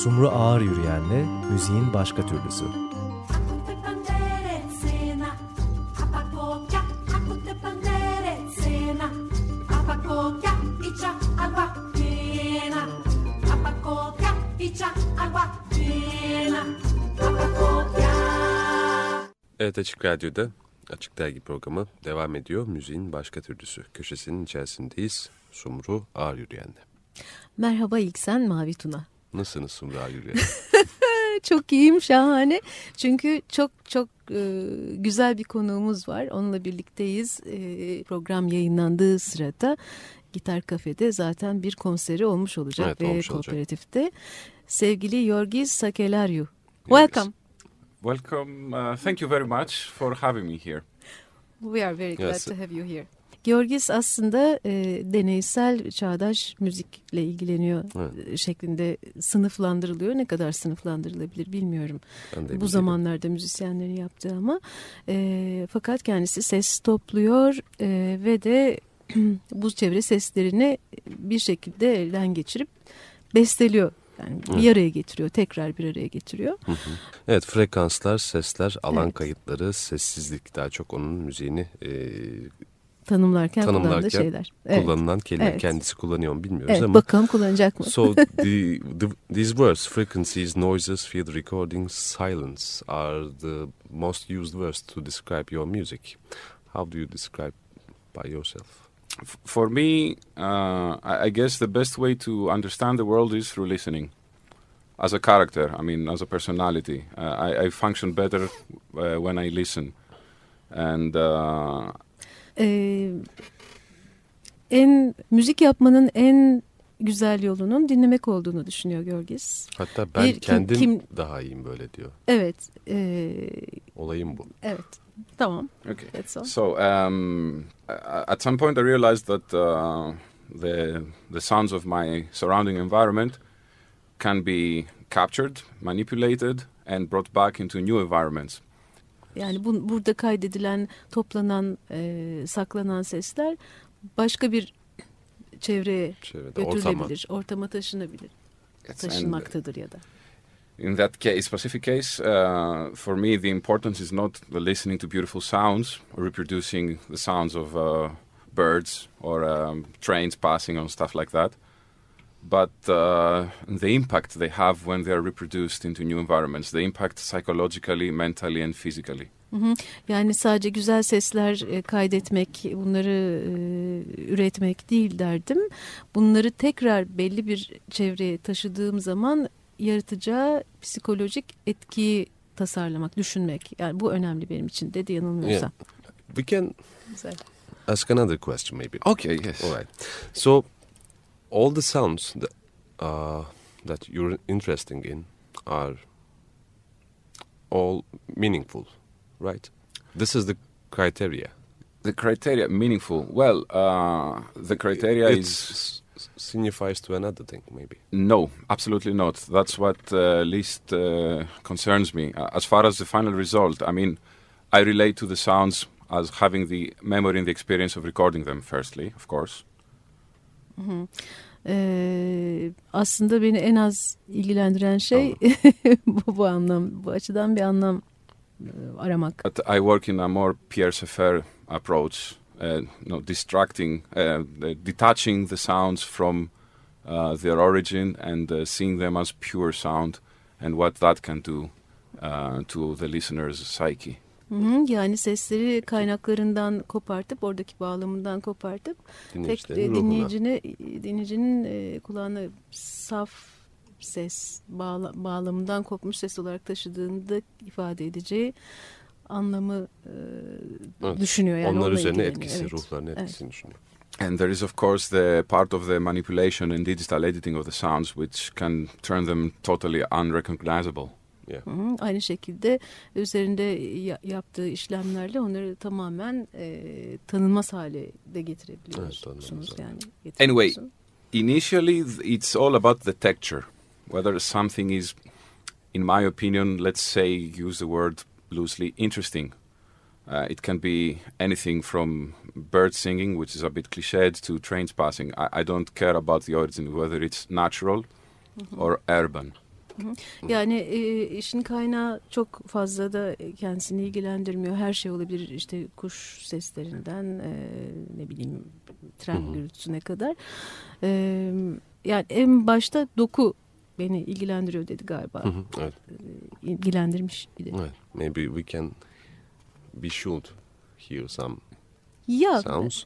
Sumru Ağır Yürüyen'le müziğin başka türlüsü. Evet Açık Radyo'da Açık Dergi programı devam ediyor. Müziğin başka türlüsü köşesinin içerisindeyiz. Sumru Ağır Yürüyen'le. Merhaba ilk sen Mavi Tuna. Nasılsınız Sumru Ağır Yürüyen? çok iyiyim şahane. Çünkü çok çok e, güzel bir konuğumuz var. Onunla birlikteyiz. E, program yayınlandığı sırada Gitar Kafe'de zaten bir konseri olmuş olacak evet, ve olmuş kooperatifte. Olacak. Sevgili Yorgis Sakelaryu. Welcome. Welcome. Uh, thank you very much for having me here. We are very glad yes. to have you here. Georgis aslında e, deneysel çağdaş müzikle ilgileniyor evet. şeklinde sınıflandırılıyor. Ne kadar sınıflandırılabilir bilmiyorum. Bu zamanlarda müzisyenlerin yaptığı ama e, fakat kendisi ses topluyor e, ve de bu çevre seslerini bir şekilde elden geçirip besteliyor yani bir araya getiriyor, tekrar bir araya getiriyor. Hı hı. Evet, frekanslar, sesler, alan evet. kayıtları, sessizlik daha çok onun müziğini e, tanımlarken, tanımlarken kullandığı şeyler. Evet. Kullanılan kelime evet. kendisi kullanıyor mu bilmiyoruz evet, ama. Bakalım kullanacak mı? so the, the, these words, frequencies, noises, field recordings, silence are the most used words to describe your music. How do you describe by yourself? for me, uh, I, guess the best way to understand the world is through listening. As a character, I mean, as a personality, uh, I, I, function better uh, when I listen. And uh, ee, en müzik yapmanın en güzel yolunun dinlemek olduğunu düşünüyor Görgis. Hatta ben Bir, kendim kim, daha iyiyim böyle diyor. Evet. E, Olayım bu. Evet. Tamam. Okay. That's all. So um, at some point I realized that uh, the the sounds of my surrounding environment can be captured, manipulated, and brought back into new environments. Yani bu, burada kaydedilen, toplanan, e, saklanan sesler başka bir çevreye Çevrede, götürülebilir, ortama, ortama taşınabilir, taşınmaktadır ya da. in that case, specific case, uh, for me, the importance is not the listening to beautiful sounds or reproducing the sounds of uh, birds or um, trains passing on stuff like that, but uh, the impact they have when they are reproduced into new environments, the impact psychologically, mentally, and physically. Hı hı. Yani sadece güzel sesler e, kaydetmek, bunları e, üretmek değil derdim. Bunları tekrar belli bir çevreye taşıdığım zaman yaratacağı psikolojik etkiyi tasarlamak, düşünmek. Yani bu önemli benim için dedi yanılmıyorsam. Yeah. We can Güzel. ask another question maybe. Okay, yes. All right. So all the sounds that, uh, that you're interested in are all meaningful, right? This is the criteria. The criteria meaningful. Well, uh, the criteria it's, is signifies to another thing, maybe? No, absolutely not. That's what uh, least uh, concerns me. As far as the final result, I mean, I relate to the sounds as having the memory and the experience of recording them, firstly, of course. Hı. Ee, aslında beni en az ilgilendiren şey bu, bu anlam, bu açıdan bir anlam e, aramak. But I work in a more Pierre approach uh, know, distracting, uh, detaching the sounds from uh, their origin and seeing them as pure sound and what that can do to the listener's psyche. Hı hı, yani sesleri kaynaklarından kopartıp oradaki bağlamından kopartıp tek dinleyicini dinleyicinin e, kulağına saf ses bağla, bağlamından kopmuş ses olarak taşıdığında ifade edeceği anlamı e, evet. düşünüyor. Yani Onlar üzerine etkisi, evet. ruhlarına etkisini evet. düşünüyor. And there is of course the part of the manipulation and digital editing of the sounds which can turn them totally unrecognizable. Yeah. Hı hı. Aynı şekilde üzerinde ya, yaptığı işlemlerle onları tamamen e, tanınmaz hale de getirebiliyorsunuz. Evet, yani anyway, initially it's all about the texture. Whether something is, in my opinion, let's say use the word loosely interesting. Uh, it can be anything from bird singing, which is a bit cliched, to trains passing. I, I don't care about the origin, whether it's natural mm -hmm. or urban. Yani e, işin kaynağı çok fazla da kendisini ilgilendirmiyor. Her şey olabilir işte kuş seslerinden e, ne bileyim tren gürültüsüne kadar. E, yani en başta doku beni ilgilendiriyor dedi galiba. Hı hı, evet. E, ilgilendirmiş idi. Evet. Maybe we can we should hear some Yeah. sounds.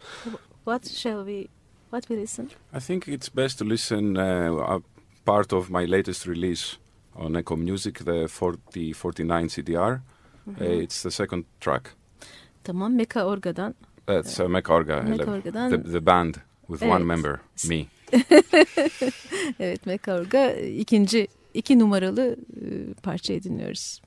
What shall we what we listen? I think it's best to listen uh, a part of my latest release on Echo Music, the 4049 CDR. Uh, it's the second track. Tamam Meka Orga'dan. That's uh, Mech Orga, Mech Orga'dan the, the band with Evet. one member, me. evet Meka Orga ikinci iki numaralı e, parçayı dinliyoruz.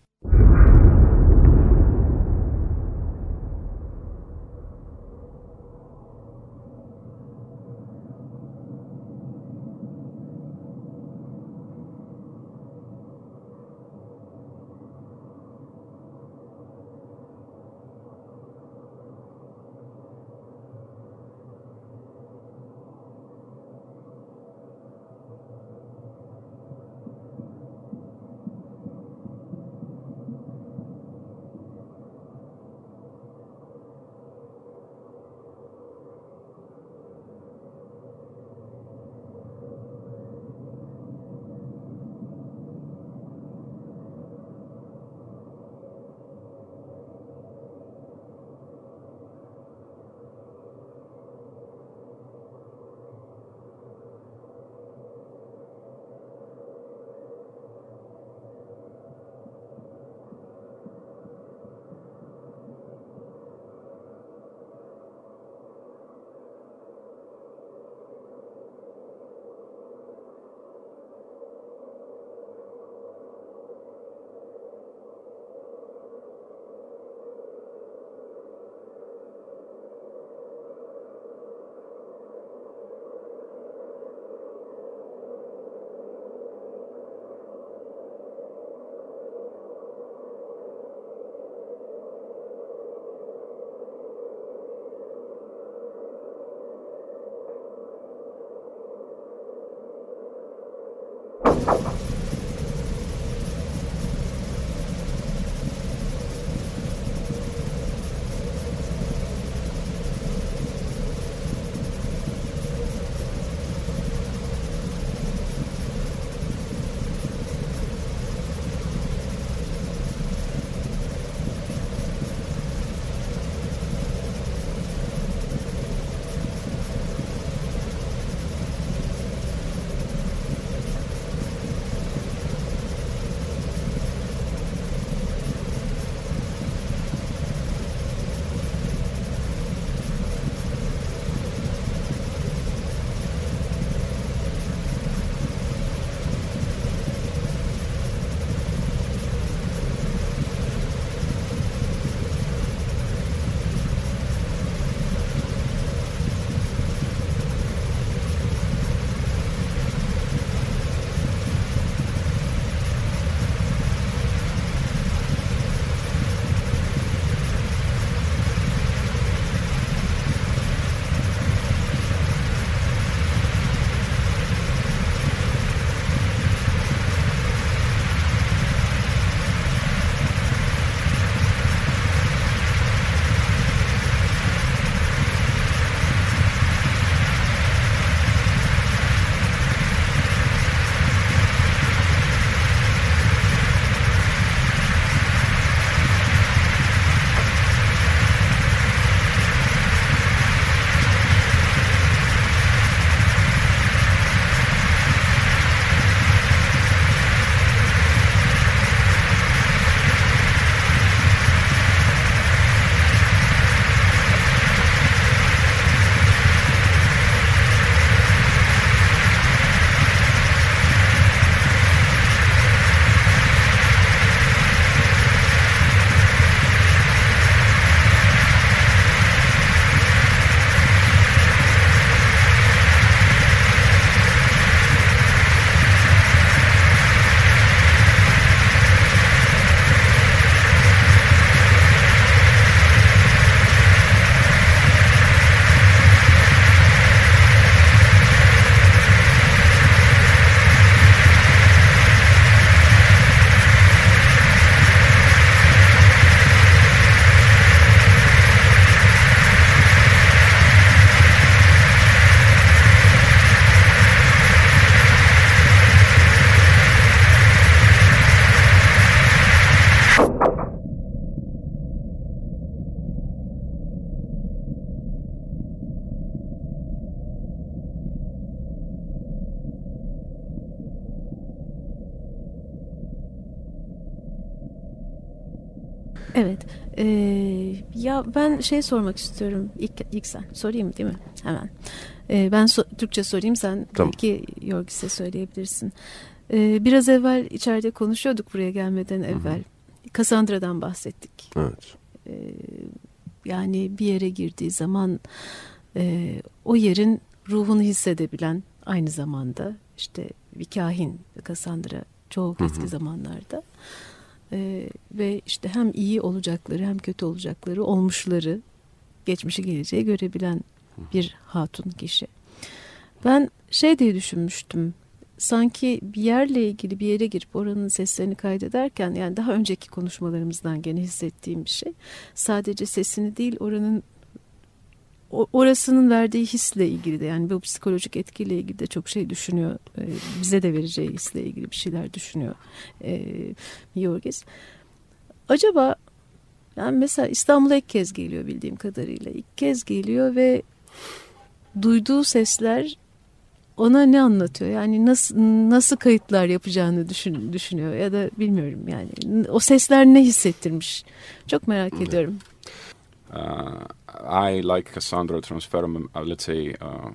Ya ben şey sormak istiyorum. İlk, ilk sen sorayım değil mi? Hemen. Ee, ben so Türkçe sorayım sen tamam. belki Yorgis'e söyleyebilirsin. Ee, biraz evvel içeride konuşuyorduk buraya gelmeden evvel. Cassandra'dan bahsettik. Evet. Ee, yani bir yere girdiği zaman e, o yerin ruhunu hissedebilen aynı zamanda işte bir kahin Cassandra çok eski zamanlarda e, ve işte hem iyi olacakları hem kötü olacakları olmuşları geçmişi geleceği görebilen bir hatun kişi. Ben şey diye düşünmüştüm sanki bir yerle ilgili bir yere girip oranın seslerini kaydederken yani daha önceki konuşmalarımızdan gene hissettiğim bir şey. Sadece sesini değil oranın orasının verdiği hisle ilgili de yani bu psikolojik etkiyle ilgili de çok şey düşünüyor. Ee, bize de vereceği hisle ilgili bir şeyler düşünüyor e, Yorgis. Acaba yani mesela İstanbul'a ilk kez geliyor bildiğim kadarıyla. ilk kez geliyor ve duyduğu sesler ona ne anlatıyor? Yani nasıl nasıl kayıtlar yapacağını düşün, düşünüyor ya da bilmiyorum yani. O sesler ne hissettirmiş? Çok merak evet. ediyorum. Uh, I like Cassandra transfer, uh, let's say, uh,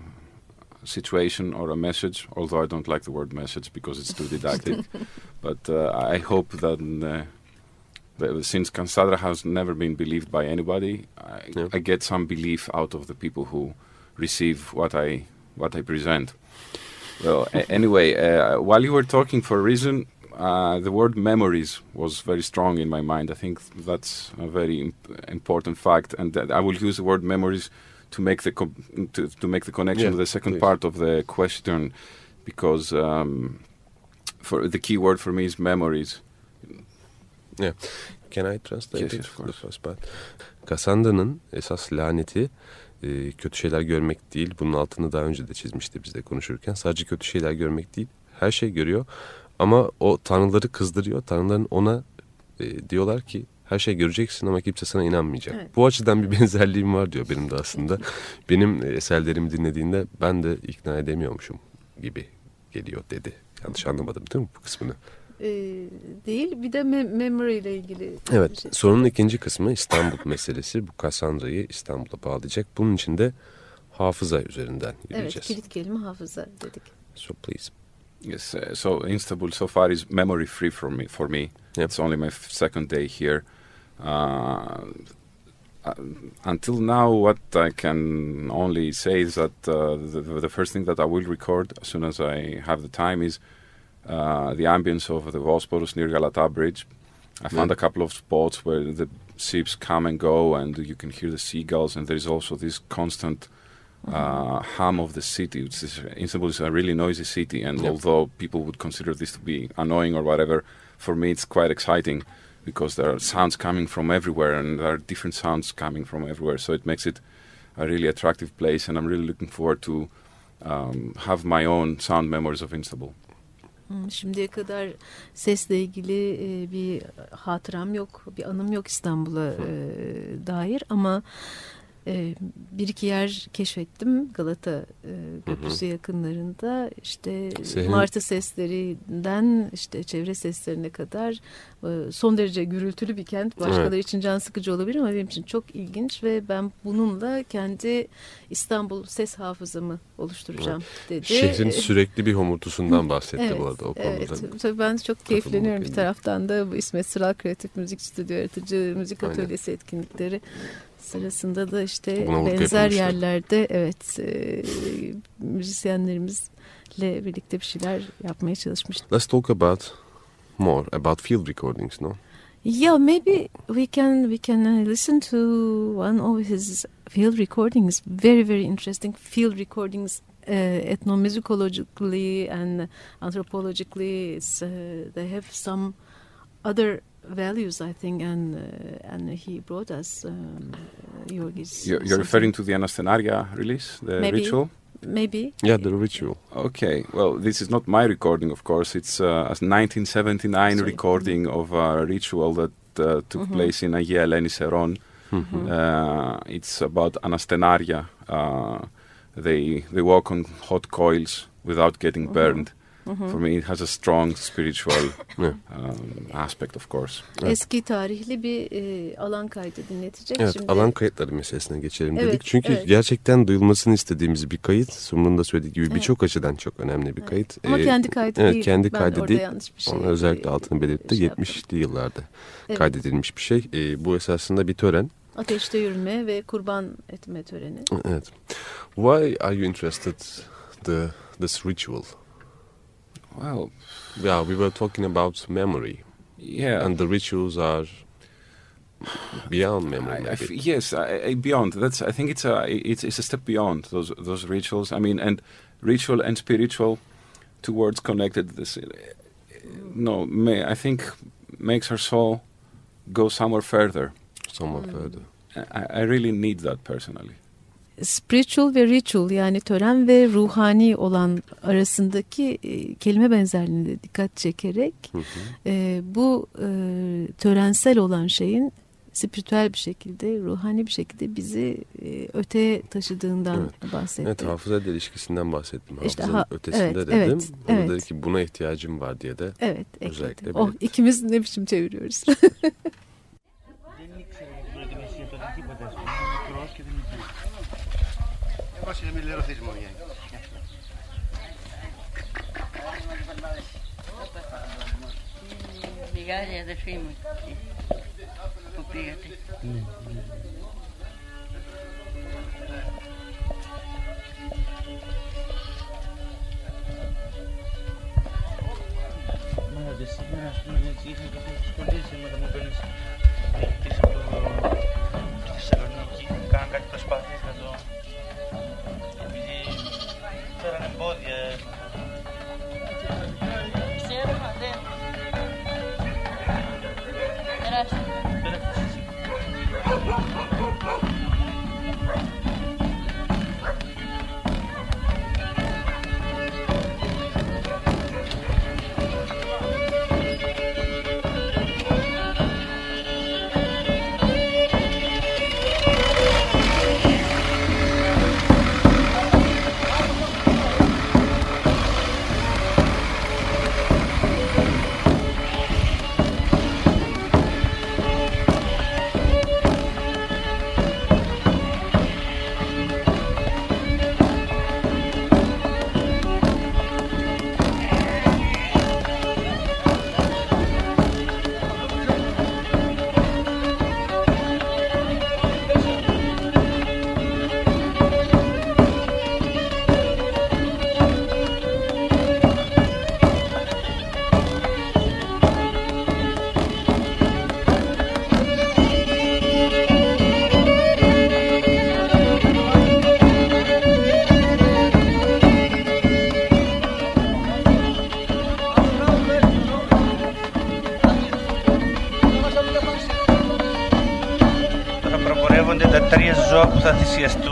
situation or a message, although I don't like the word message because it's too didactic. but uh, I hope that, uh, that, since Cassandra has never been believed by anybody, I, yeah. I get some belief out of the people who receive what I what I present. Well, anyway, uh, while you were talking for a reason, uh, the word memories was very strong in my mind. I think that's a very imp- important fact, and I will use the word memories to make the to, to make the connection yeah, to the second please. part of the question, because um, for the key word for me is memories. Yeah. Can I translate yes, it? The first part. Cassandra'nın esas laneti e, kötü şeyler görmek değil. Bunun altını daha önce de çizmişti bizde konuşurken. Sadece kötü şeyler görmek değil. Her şey görüyor. Ama o tanrıları kızdırıyor. Tanrıların ona e, diyorlar ki her şey göreceksin ama kimse sana inanmayacak. Evet. Bu açıdan bir benzerliğim var diyor benim de aslında. benim eserlerimi dinlediğinde ben de ikna edemiyormuşum gibi geliyor dedi. Yanlış anlamadım değil mi bu kısmını? e, değil. Bir de me memory ile ilgili. Evet. Şey. Sorunun ikinci kısmı İstanbul meselesi. Bu Cassandra'yı İstanbul'a bağlayacak. Bunun için de hafıza üzerinden yürüyeceğiz. Evet. Kilit kelime hafıza dedik. So please. Yes. Uh, so Istanbul so far is memory free for me. For me, yep. it's only my second day here. Uh, uh, until now, what I can only say is that uh, the, the, first thing that I will record as soon as I have the time is uh, the ambience of the Bosporus near Galata Bridge. I found a couple of spots where the ships come and go, and you can hear the seagulls, and there is also this constant uh, hum of the city. Is, Istanbul is a really noisy city, and yep. although people would consider this to be annoying or whatever, for me it's quite exciting because there are sounds coming from everywhere, and there are different sounds coming from everywhere. So it makes it a really attractive place, and I'm really looking forward to um, have my own sound memories of Istanbul. Şimdiye kadar sesle ilgili bir hatıram yok, bir anım yok İstanbul'a dair ama e, bir iki yer keşfettim Galata e, Köprüsü yakınlarında işte Senin... martı seslerinden işte çevre seslerine kadar e, son derece gürültülü bir kent başkaları evet. için can sıkıcı olabilir ama benim için çok ilginç ve ben bununla kendi İstanbul ses hafızamı oluşturacağım evet. dedi. Şehrin sürekli bir homurtusundan bahsetti evet, bu arada o konuda. Evet tabii ben çok keyifleniyorum bir taraftan da bu İsmet Sıral Kreatif Müzik Stüdyo Yaratıcı Müzik Atölyesi Aynen. etkinlikleri sırasında da işte benzer yerlerde evet e, müzisyenlerimizle birlikte bir şeyler yapmaya çalışmıştık. Let's talk about more about field recordings, no? Yeah, maybe we can we can uh, listen to one of his field recordings. Very very interesting field recordings. Uh, ethnomusicologically and anthropologically, uh, they have some other values, I think, and uh, and he brought us um, Yorgis. You're, you're referring to the Anastenaria release, the maybe, ritual. Maybe. Yeah, the ritual. Okay. Well, this is not my recording, of course. It's uh, a 1979 Sorry. recording of a ritual that uh, took mm -hmm. place in Agia Eleni Seron. Mm -hmm. uh, it's about Anastenaria. Uh, they they walk on hot coils without getting mm-hmm. burned For me it has a strong spiritual um, aspect of course. Eski tarihli bir e, alan kaydı dinletecek. Evet Şimdi, alan kayıtları meselesine geçelim Evet, dedik. Çünkü evet. gerçekten duyulmasını istediğimiz bir kayıt. Sumru'nun da söylediği gibi birçok açıdan çok önemli bir kayıt. Ama Ee, kendi kaydı evet, değil. kendi Ben kaydı orada değil. yanlış bir şey Onu özellikle altını belirtti. şey yaptım. 70'li yıllarda Evet. kaydedilmiş bir şey. Ee, bu esasında bir tören. Ateşte yürüme ve kurban etme töreni. Evet. Why are you interested the this ritual? Well, Yeah, we were talking about memory, yeah. and the rituals are beyond memory. I, I yes, I, beyond. That's. I think it's a it's, it's a step beyond those those rituals. I mean, and ritual and spiritual, two words connected. This, no, may, I think makes our soul go somewhere further. Somewhat further. I, I really need that personally. Spiritual ve ritual yani tören ve ruhani olan arasındaki e, kelime benzerliğine de dikkat çekerek Hı hı. e, bu e, törensel olan şeyin spiritüel bir şekilde, ruhani bir şekilde bizi e, öteye taşıdığından bahsetti. Evet hafıza ilişkisinden bahsettim. İşte Hafızanın ha- ötesinde evet, dedim. evet, Onu evet. dedi ki buna ihtiyacım var diye de. Evet, Özellikle ekledim. Oh, ikimiz ne biçim çeviriyoruz. Όσοι δεν μιλερωθείς μόνο Η μεγάλη αδερφή μου που πήγατε. Μάλιστα, σήμερα ας πούμε έτσι είχαν και πολλές αίματα μου. cosas decías tú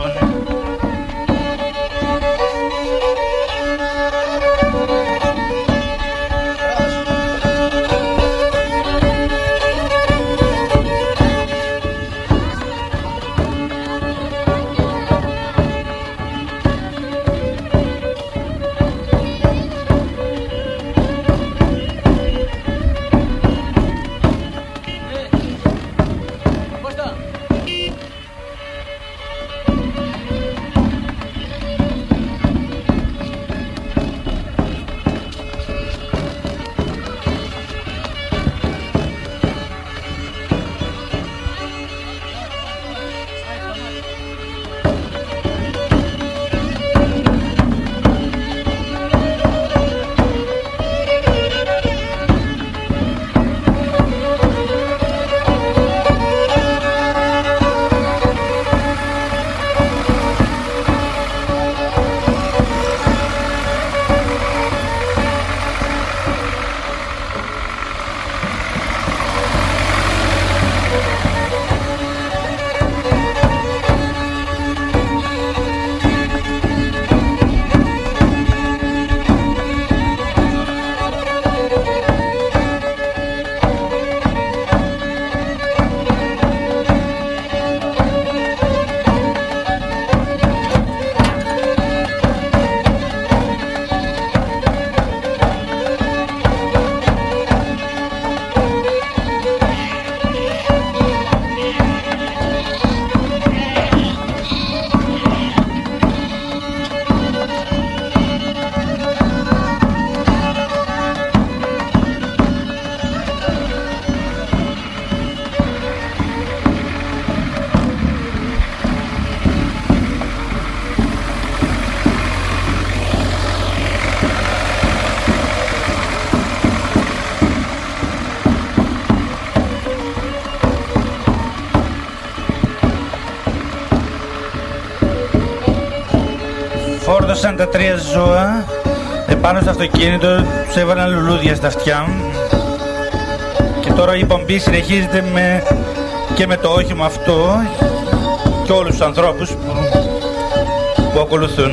θα θυσιαστούν. φόρτωσαν τα τρία ζώα επάνω στο αυτοκίνητο, τους έβαλαν λουλούδια στα αυτιά και τώρα η πομπή συνεχίζεται με, και με το όχημα αυτό και όλους τους ανθρώπους που, που ακολουθούν.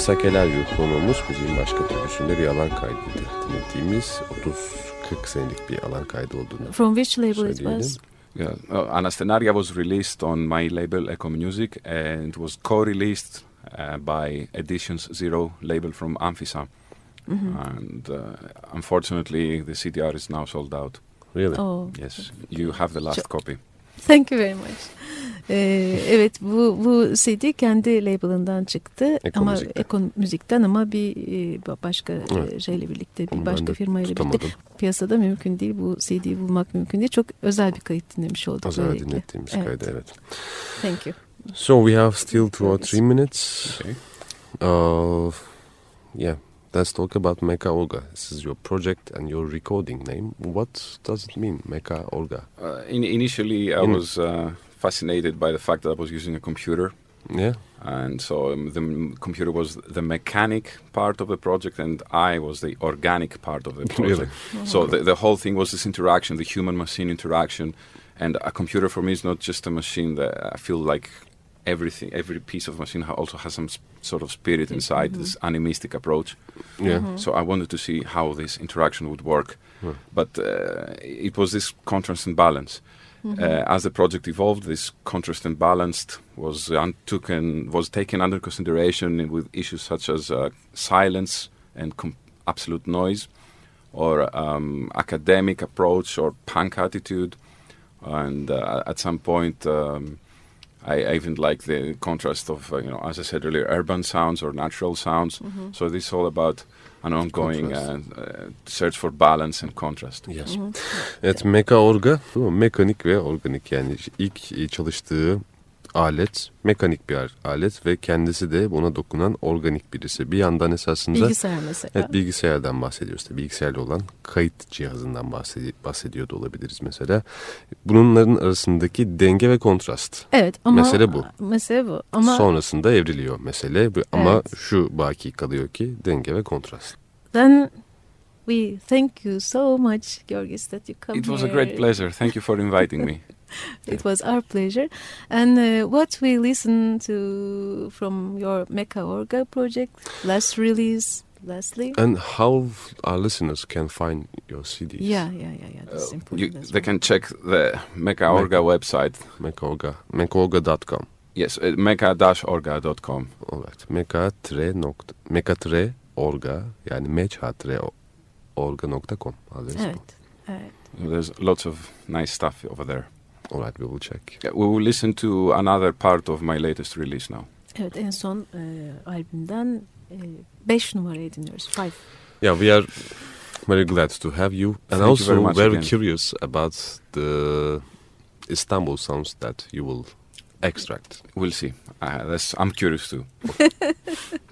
Yorgis konuğumuz müziğin başka türlüsünde bir alan kaydıydı. Dinlediğimiz 30-40 senelik bir alan kaydı olduğunu From which label it was? Yeah, uh, Anastenaria was released on my label Echo Music and was co-released uh, by Editions Zero label from Amphisa. And uh, unfortunately, the CDR is now sold out. Really? Oh. Yes, you have the last Çok- copy. Thank you very much. Ee, evet bu bu CD kendi label'ından çıktı Eko ama Müzik'ten. Eko Müzik'ten ama bir e, başka e, Evet. şeyle birlikte bir Onu ben başka firmayla birlikte tutamadım. piyasada mümkün değil bu CD'yi bulmak mümkün değil. Çok özel bir kayıt dinlemiş olduk. Böylelikle. dinlettiğimiz Evet. kaydı evet. Thank you. So we have still two or three minutes. Okay. Uh, yeah, let's talk about Mecha Olga. This is your project and your recording name. What does it mean, Mecha Olga? Uh, in, initially, I In- was uh, fascinated by the fact that I was using a computer. Yeah, And so um, the m- computer was the mechanic part of the project, and I was the organic part of the project. really. So the, the whole thing was this interaction, the human machine interaction. And a computer for me is not just a machine that I feel like everything, every piece of machine also has some s- sort of spirit inside, this animistic approach. Yeah, So I wanted to see how this interaction would work. Hmm. But uh, it was this contrast and balance. Uh, as the project evolved, this contrast and balanced was undertaken, was taken under consideration with issues such as uh, silence and com- absolute noise, or um, academic approach, or punk attitude, and uh, at some point. Um, I, I even like the contrast of, uh, you know, as I said earlier, urban sounds or natural sounds. Mhm. So this is all about an ongoing uh, uh, search for balance and contrast. Yes. Mhm. Evet Meka Orga değil mi? mekanik ve organik yani ilk çalıştığı alet mekanik bir alet ve kendisi de buna dokunan organik birisi. Bir yandan esasında Bilgisayar mesela. evet, bilgisayardan bahsediyoruz. Tabii bilgisayarlı olan kayıt cihazından bahsedi bahsediyor da olabiliriz mesela. Bunların arasındaki denge ve kontrast. Evet ama Mesele bu. Mesele bu. Ama Sonrasında evriliyor mesele Bu- ama Evet. şu baki kalıyor ki denge ve kontrast. then we thank you so much, Georgis, that you come It was a here. great pleasure. Thank you for inviting me. It was our pleasure. And uh, what we listen to from your Mecca Orga project, last release, lastly? And how our listeners can find your CDs? yeah, yeah, yeah, yeah. That's Uh, important. you, as they well. can check the Mecca Orga website. Mekorga. Mekorga.com. Yes, uh, mecca-orga.com. All right. Meka tre nokta. Meka tre orga yani mecha tre orga.com adresi bu. Evet, evet. There's lots of nice stuff over there. Alright we will check. Yeah, we will listen to another part of my latest release now. Evet, en son e, albümden 5 numarayı dinliyoruz. Five. Yeah we are very glad to have you and Thank you also very much very again. curious about the Istanbul sounds that you will extract. We'll see. Uh, that's, I'm curious too.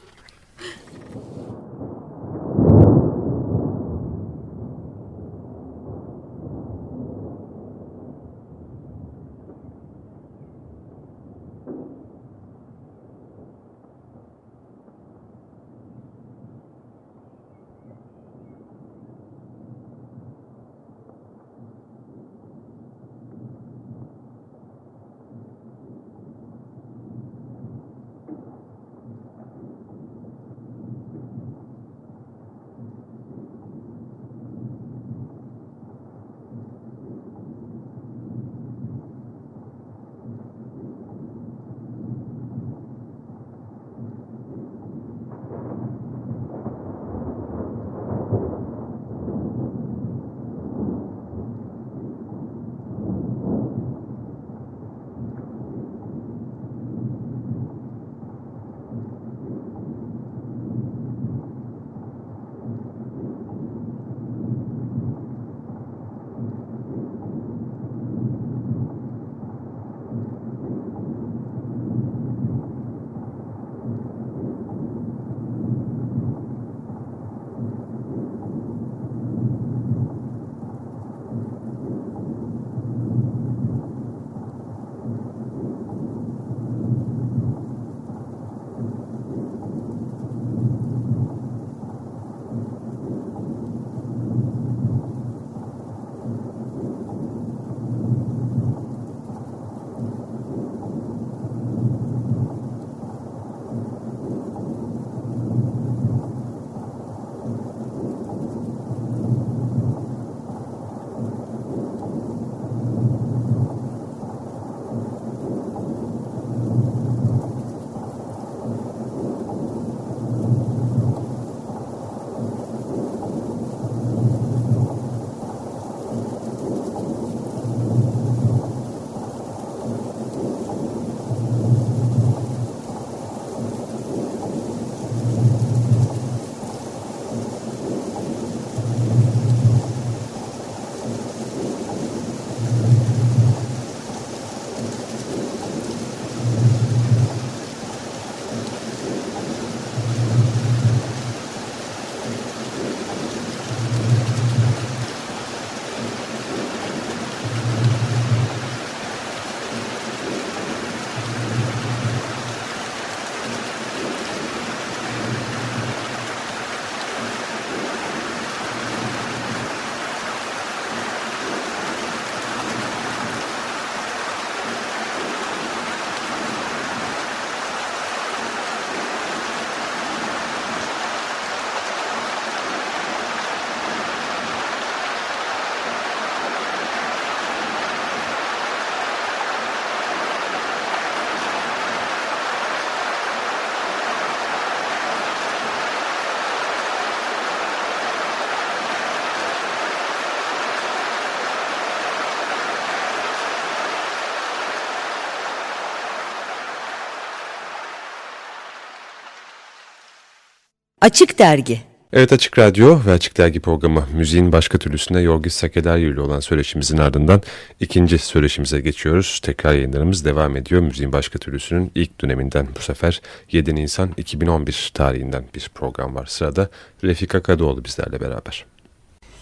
Açık Dergi Evet Açık Radyo ve Açık Dergi programı müziğin başka türlüsünde Yorgis Sakedaryo ile olan söyleşimizin ardından ikinci söyleşimize geçiyoruz. Tekrar yayınlarımız devam ediyor. Müziğin başka türlüsünün ilk döneminden bu sefer 7 Nisan 2011 tarihinden bir program var. Sırada Refika Kadıoğlu bizlerle beraber.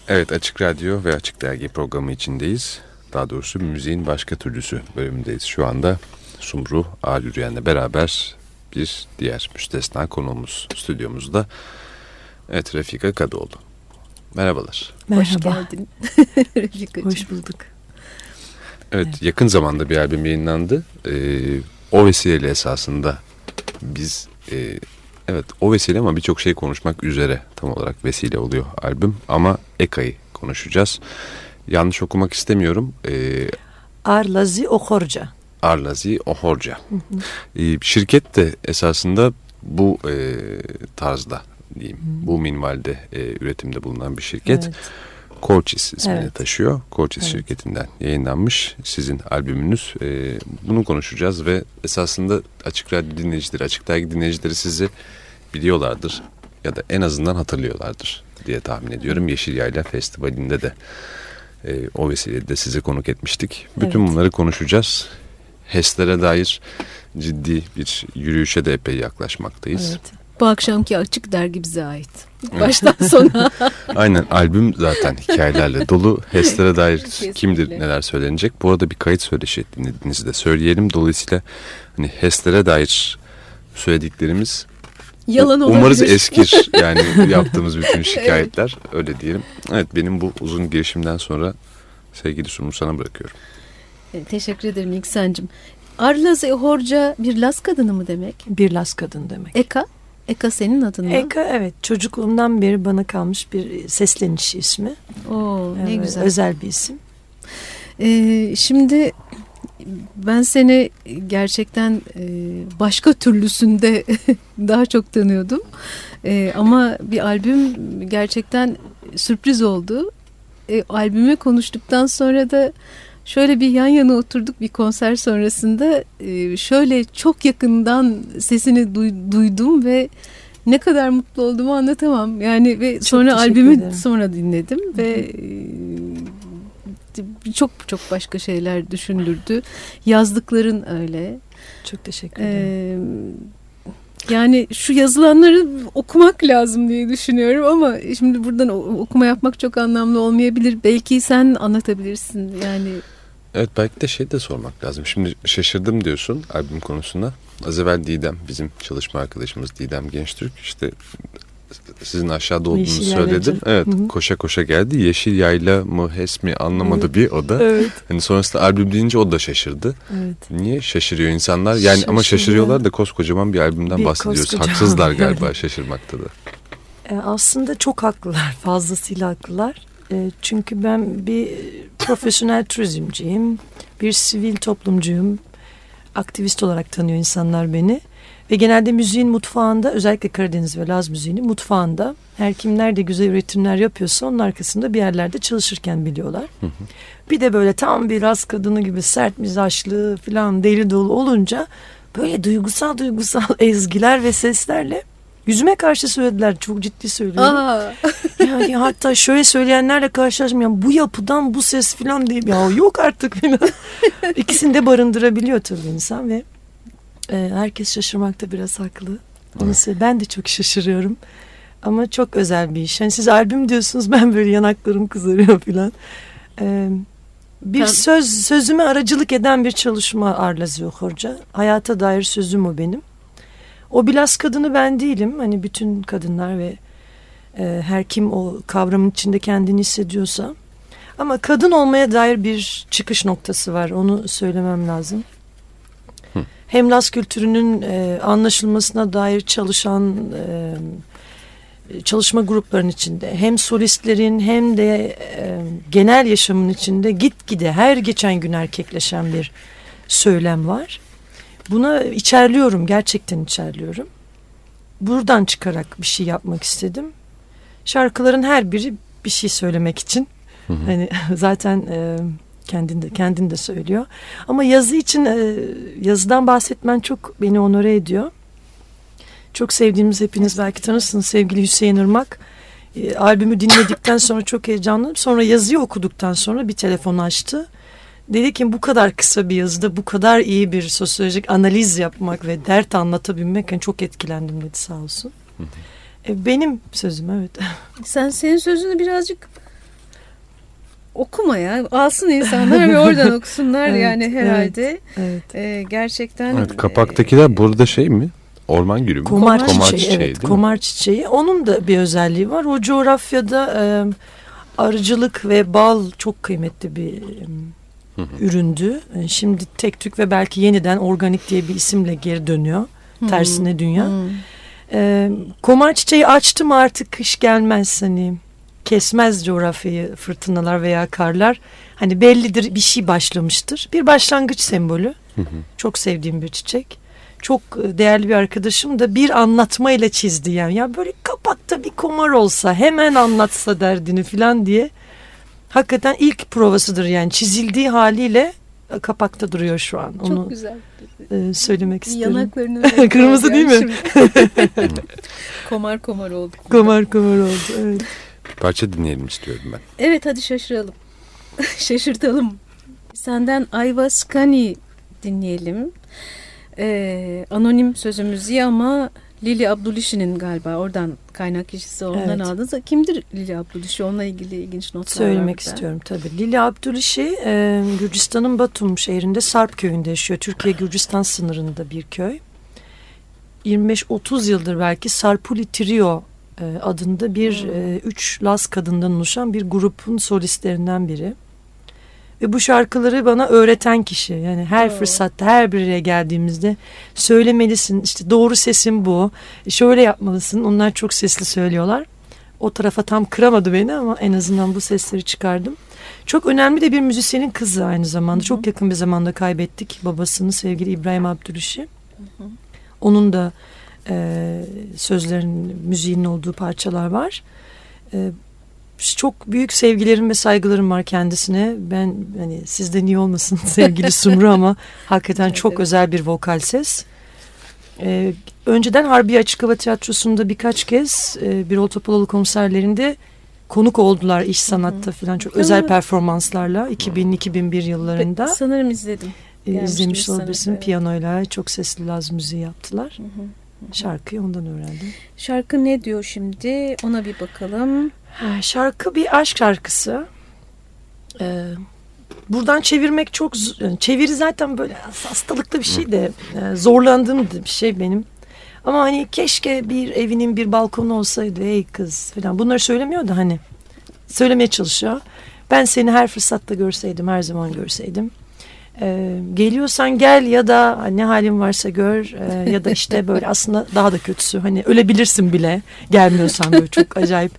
Evet Açık Radyo ve Açık Dergi programı içindeyiz. Daha doğrusu müziğin başka türlüsü bölümündeyiz şu anda. Sumru Ağır Yürüyen'le beraber bir diğer müstesna konuğumuz stüdyomuzda. Evet Refika Kadıoğlu. Merhabalar. Merhaba. Hoş geldin. Hoş bulduk. Evet, evet yakın zamanda bir albüm yayınlandı. Ee, o vesileyle esasında biz e, evet o vesile ama birçok şey konuşmak üzere tam olarak vesile oluyor albüm. Ama Eka'yı konuşacağız. Yanlış okumak istemiyorum. Ee, Arlazi Ohorca. Arlazi Ohorca. Hı hı. Ee, şirket de esasında bu e, tarzda diyeyim. Hmm. Bu minvalde e, üretimde bulunan bir şirket. Evet. Korçis ismini evet. taşıyor. Korçis evet. şirketinden yayınlanmış sizin albümünüz. E, bunu konuşacağız ve esasında Açık Radyo dinleyicileri, Açık Dergi dinleyicileri sizi biliyorlardır ya da en azından hatırlıyorlardır diye tahmin ediyorum. Yeşil Yayla Festivali'nde de e, o vesileyle de size konuk etmiştik. Bütün evet. bunları konuşacağız. HES'lere dair ciddi bir yürüyüşe de epey yaklaşmaktayız. Evet. Bu akşamki açık dergi bize ait. Baştan sona. Aynen albüm zaten hikayelerle dolu. HES'lere dair Kesinlikle. kimdir neler söylenecek. Bu arada bir kayıt söyleşi dinlediğinizi de söyleyelim. Dolayısıyla hani HES'lere dair söylediklerimiz Yalan olabilir. Umarız eskir yani yaptığımız bütün şikayetler evet. öyle diyelim. Evet benim bu uzun girişimden sonra sevgili Sumu sana bırakıyorum. Teşekkür ederim İksen'cim. Arlaze Horca bir Las kadını mı demek? Bir Las kadın demek. Eka? Eka senin adın mı? Eka evet çocukluğumdan beri bana kalmış bir sesleniş ismi. Oo ne evet, güzel. Özel bir isim. Ee, şimdi ben seni gerçekten e, başka türlüsünde daha çok tanıyordum. E, ama bir albüm gerçekten sürpriz oldu. E, albümü konuştuktan sonra da şöyle bir yan yana oturduk bir konser sonrasında e, şöyle çok yakından sesini duydum ve ne kadar mutlu olduğumu anlatamam. Yani ve çok sonra albümü ederim. sonra dinledim Hı -hı. ve e, çok çok başka şeyler düşündürdü. Yazdıkların öyle. Çok teşekkür ederim. Ee, yani şu yazılanları okumak lazım diye düşünüyorum ama şimdi buradan okuma yapmak çok anlamlı olmayabilir. Belki sen anlatabilirsin yani. Evet belki de şey de sormak lazım. Şimdi şaşırdım diyorsun albüm konusunda. Az evvel Didem bizim çalışma arkadaşımız Didem Gençtürk işte sizin aşağıda olduğunuzu Yeşil söyledim. Evet Hı -hı. koşa koşa geldi. Yeşil yayla mı HES mi anlamadı evet. bir o da. Evet. Hani sonrasında albüm deyince o da şaşırdı. Evet. Niye şaşırıyor insanlar? Yani Şaşırıyor. ama şaşırıyorlar da koskocaman bir albümden bir bahsediyoruz. Koskocaman. Haksızlar galiba şaşırmakta da. E, aslında çok haklılar. Fazlasıyla haklılar. E, çünkü ben bir profesyonel turizmciyim, bir sivil toplumcuyum. Aktivist olarak tanıyor insanlar beni. Ve genelde müziğin mutfağında özellikle Karadeniz ve Laz müziğinin mutfağında her kim nerede güzel üretimler yapıyorsa onun arkasında bir yerlerde çalışırken biliyorlar. Bir de böyle tam bir Laz kadını gibi sert mizaçlı falan deli dolu olunca böyle duygusal duygusal ezgiler ve seslerle Yüzüme karşı söylediler. Çok ciddi söylüyorum. yani hatta şöyle söyleyenlerle karşılaştım. Yani bu yapıdan bu ses falan değil. Ya yok artık falan. İkisini de barındırabiliyor tabii insan ve e, herkes şaşırmakta biraz haklı. Onu söyle. Ben de çok şaşırıyorum. Ama çok özel bir iş. Yani siz albüm diyorsunuz ben böyle yanaklarım kızarıyor falan. Ee, bir ben... söz sözüme aracılık eden bir çalışma Arla Hoca. Hayata dair sözüm o benim. O biraz kadını ben değilim. Hani bütün kadınlar ve e, her kim o kavramın içinde kendini hissediyorsa. Ama kadın olmaya dair bir çıkış noktası var. Onu söylemem lazım. Hı. Hem Las kültürünün e, anlaşılmasına dair çalışan e, çalışma gruplarının içinde hem solistlerin hem de e, genel yaşamın içinde gitgide her geçen gün erkekleşen bir söylem var. Buna içerliyorum gerçekten içerliyorum. Buradan çıkarak bir şey yapmak istedim. Şarkıların her biri bir şey söylemek için. Hı hı. Hani zaten e, kendinde kendin de söylüyor. Ama yazı için e, yazıdan bahsetmen çok beni onore ediyor. Çok sevdiğimiz hepiniz belki tanırsınız sevgili Hüseyin Irmak. E, albümü dinledikten sonra çok heyecanlandım. Sonra yazıyı okuduktan sonra bir telefon açtı. Dedi ki bu kadar kısa bir yazıda bu kadar iyi bir sosyolojik analiz yapmak ve dert anlatabilmek yani çok etkilendim dedi sağ olsun. E, benim sözüm evet. Sen senin sözünü birazcık okuma ya. Alsın insanlar ve oradan okusunlar Evet, yani herhalde. Evet. Ee, gerçekten. Evet, kapaktakiler burada şey mi? Orman gülü mü? Komar, Komar çiçeği, çiçeği, evet, komar çiçeği. Onun da bir özelliği var. O coğrafyada e, arıcılık ve bal çok kıymetli bir e, Hı hı. üründü. E, şimdi tek tük ve belki yeniden organik diye bir isimle geri dönüyor. Hmm. Tersine dünya. Hmm. E, komar çiçeği açtım artık kış gelmez hani kesmez coğrafyayı fırtınalar veya karlar. Hani bellidir bir şey başlamıştır. Bir başlangıç sembolü. Hı hı. Çok sevdiğim bir çiçek. Çok e, değerli bir arkadaşım da bir anlatmayla çizdi yani. Ya böyle kapakta bir komar olsa hemen anlatsa derdini falan diye. Hakikaten ilk provasıdır yani çizildiği haliyle kapakta duruyor şu an. Onu Çok güzel. e, söylemek isterim. Yanaklarını Kırmızı değil mi? Komar komar oldu. Komar komar oldu. Evet. Bir parça dinleyelim istiyorum ben. Evet hadi şaşıralım. Şaşırtalım. Senden Ayva Skani dinleyelim. Ee, anonim sözümüzü ama Lili Abdülişi'nin galiba oradan kaynak kişisi ondan Evet. aldınız. Kimdir Lili Abdülişi? Onunla ilgili ilginç notlar var Söylemek burada. istiyorum tabii. Lili Abdülişi e, Gürcistan'ın Batum şehrinde Sarp köyünde yaşıyor. Türkiye-Gürcistan sınırında bir köy. 25-30 yıldır belki Sarpuli Trio e, adında bir Hmm. e, üç Laz kadından oluşan bir grubun solistlerinden biri. Ve bu şarkıları bana öğreten kişi. Yani her Oo. fırsatta her bir yere geldiğimizde söylemelisin. İşte doğru sesin bu. Şöyle yapmalısın. Onlar çok sesli söylüyorlar. O tarafa tam kıramadı beni ama en azından bu sesleri çıkardım. Çok önemli de bir müzisyenin kızı aynı zamanda. Çok yakın bir zamanda kaybettik babasını sevgili İbrahim Abdülüşi. Onun da e, sözlerin, müziğinin olduğu parçalar var. E, çok büyük sevgilerim ve saygılarım var kendisine. Ben hani sizden iyi olmasın sevgili Sumru ama hakikaten Evet, çok evet. özel bir vokal ses. Ee, önceden Harbiye Açık Hava Tiyatrosu'nda birkaç kez e, Birol Topaloğlu konserlerinde konuk oldular iş sanatta falan çok özel performanslarla 2000-2001 yıllarında Sanırım izledim. e, gelmiştiniz izlemiş olabilirsin. evet. Piyanoyla çok sesli laz müziği yaptılar. Hı hı. Şarkıyı ondan öğrendim. Şarkı ne diyor şimdi? Ona bir bakalım. Şarkı bir aşk şarkısı. Ee, buradan çevirmek çok çeviri zaten böyle hastalıklı bir şey de e, zorlandığım bir şey benim. Ama hani keşke bir evinin bir balkonu olsaydı ey kız falan bunları söylemiyor da hani söylemeye çalışıyor. Ben seni her fırsatta görseydim her zaman görseydim. Ee, geliyorsan gel ya da ne halin varsa gör Ee, ya da işte böyle aslında daha da kötüsü hani ölebilirsin bile gelmiyorsan böyle çok acayip.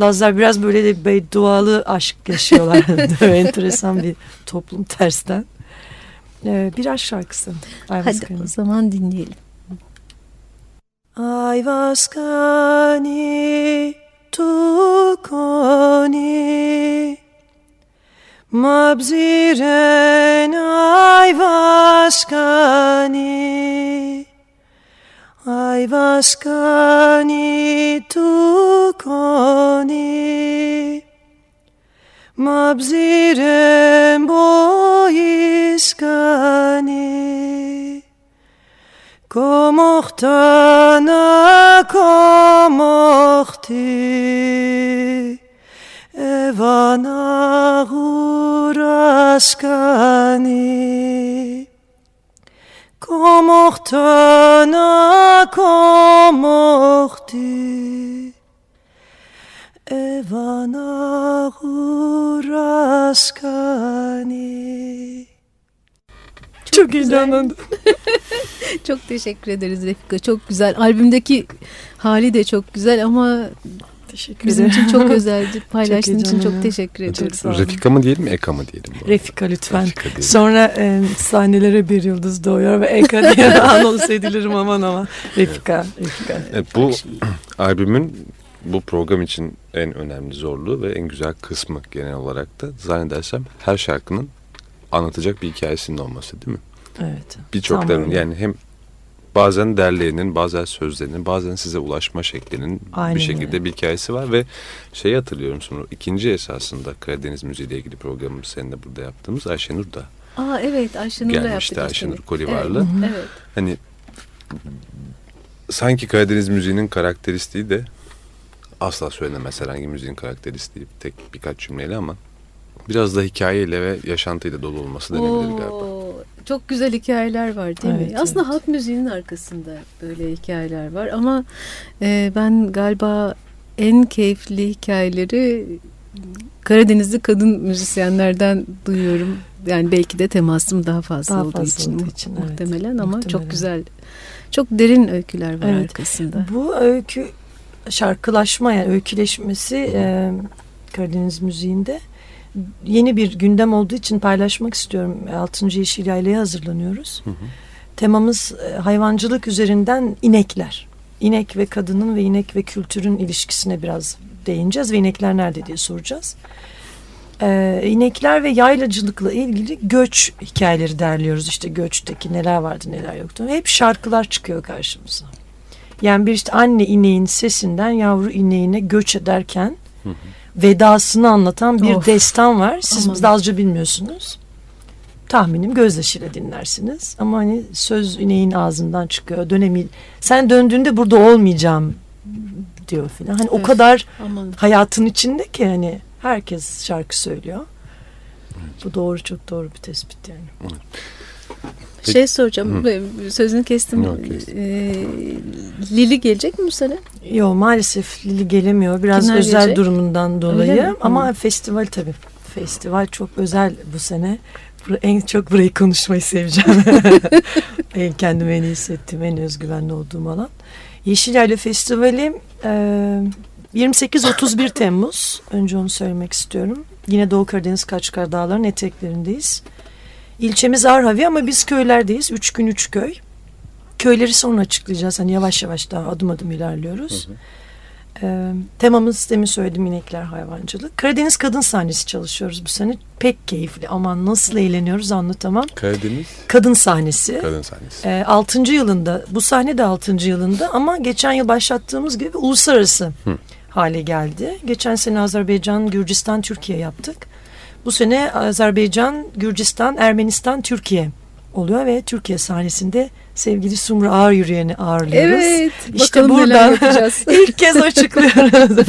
Lazlar biraz böyle de beddualı aşk yaşıyorlar. Enteresan bir toplum tersten. Ee, bir aşk şarkısı. Hadi Ayvaskani. o zaman dinleyelim. Ayvaskani tukoni Mabziren ayvaskani Ayvaskani tukoni Mabziren boiskani Komochtana komochti Evana guraskani Komochtana komochti Evana guraskani Çok heyecanlandım. Çok teşekkür ederiz Refika. Çok güzel. Albümdeki hali de çok güzel ama Teşekkür bizim ederim. için çok özeldi. Paylaştığın için çok teşekkür olun. Refika mı diyelim, Eka mı diyelim? Refika lütfen. Refika diyelim. Sonra e, sahnelere bir yıldız doğuyor ve Eka diye anons edilirim aman ama. Refika, Refika. Evet, bu albümün bu program için en önemli zorluğu ve en güzel kısmı genel olarak da zannedersem her şarkının anlatacak bir hikayesinin olması değil mi? Evet. Birçoklarının yani hem bazen derleyenin, bazen sözlerinin, bazen size ulaşma şeklinin Aynen bir şekilde öyle. bir hikayesi var ve şeyi hatırlıyorum sonra ikinci esasında Karadeniz Müziği ile ilgili programı seninle burada yaptığımız Ayşenur da Aa evet Ayşenur'la yaptık. gelmişti Ayşenur. Kolivar'la. Evet, evet. Hani sanki Karadeniz müziğinin karakteristiği de asla söylenemez herhangi müziğin karakteristiği tek birkaç cümleyle ama biraz da hikayeyle ve yaşantıyla dolu olması denebilir galiba. Çok güzel hikayeler var değil mi? Evet, Aslında evet. halk müziğinin arkasında böyle hikayeler var ama e, ben galiba en keyifli hikayeleri Karadenizli kadın müzisyenlerden duyuyorum. Yani belki de temasım daha fazla Daha olduğu fazla için, olduğu için, evet. muhtemelen ama Muhtemelen. çok güzel, çok derin öyküler var Evet. arkasında. Bu öykü şarkılaşma yani öyküleşmesi e, Karadeniz müziğinde yeni bir gündem olduğu için paylaşmak istiyorum. 6. Yeşil Yayla'ya hazırlanıyoruz. Hı hı. Temamız e, hayvancılık üzerinden inekler. İnek ve kadının ve inek ve kültürün ilişkisine biraz değineceğiz ve inekler nerede diye soracağız. Ee, inekler ve yaylacılıkla ilgili göç hikayeleri derliyoruz. İşte göçteki neler vardı neler yoktu. Hep şarkılar çıkıyor karşımıza. Yani bir işte anne ineğin sesinden yavru ineğine göç ederken vedasını anlatan bir Of. destan var. Siz Aman. de azca bilmiyorsunuz. Tahminim gözyaşıyla dinlersiniz. Ama hani söz ineğin ağzından çıkıyor. Dönemi sen döndüğünde burada olmayacağım diyor filan. Hani o Evet. kadar Aman. hayatın içinde ki hani herkes şarkı söylüyor. Bu doğru çok doğru bir tespit yani. Peki- Şey soracağım, sözünü kestim. Yok, kestim. Ee, Lili gelecek mi bu sene? Yo maalesef Lili gelemiyor. Biraz Kimler özel gelecek? durumundan dolayı. Ama Hı. festival tabii. Festival çok özel bu sene. En çok burayı konuşmayı seveceğim. en kendimi en iyi hissettiğim, en özgüvenli olduğum alan. Yeşilyayla Festivali e, 28-31 Temmuz. Önce onu söylemek istiyorum. Yine Doğu Karadeniz Kaçkar Dağları'nın eteklerindeyiz. İlçemiz Arhavi ama biz köylerdeyiz. Üç gün üç köy. Köyleri sonra açıklayacağız. Hani yavaş yavaş daha adım adım ilerliyoruz. Ee, temamız demin söyledim inekler hayvancılık. Karadeniz kadın sahnesi çalışıyoruz bu sene. Pek keyifli. Aman nasıl eğleniyoruz anlatamam. Karadeniz Kadın sahnesi. kadın sahnesi. Ee, 6. yılında bu sahne de 6. yılında ama geçen yıl başlattığımız gibi uluslararası Hı. hale geldi. Geçen sene Azerbaycan, Gürcistan, Türkiye yaptık. Bu sene Azerbaycan, Gürcistan, Ermenistan, Türkiye oluyor ve Türkiye sahnesinde sevgili Sumru Ağır Yürüyen'i ağırlıyoruz. Evet. İşte buradan ilk kez açıklıyoruz.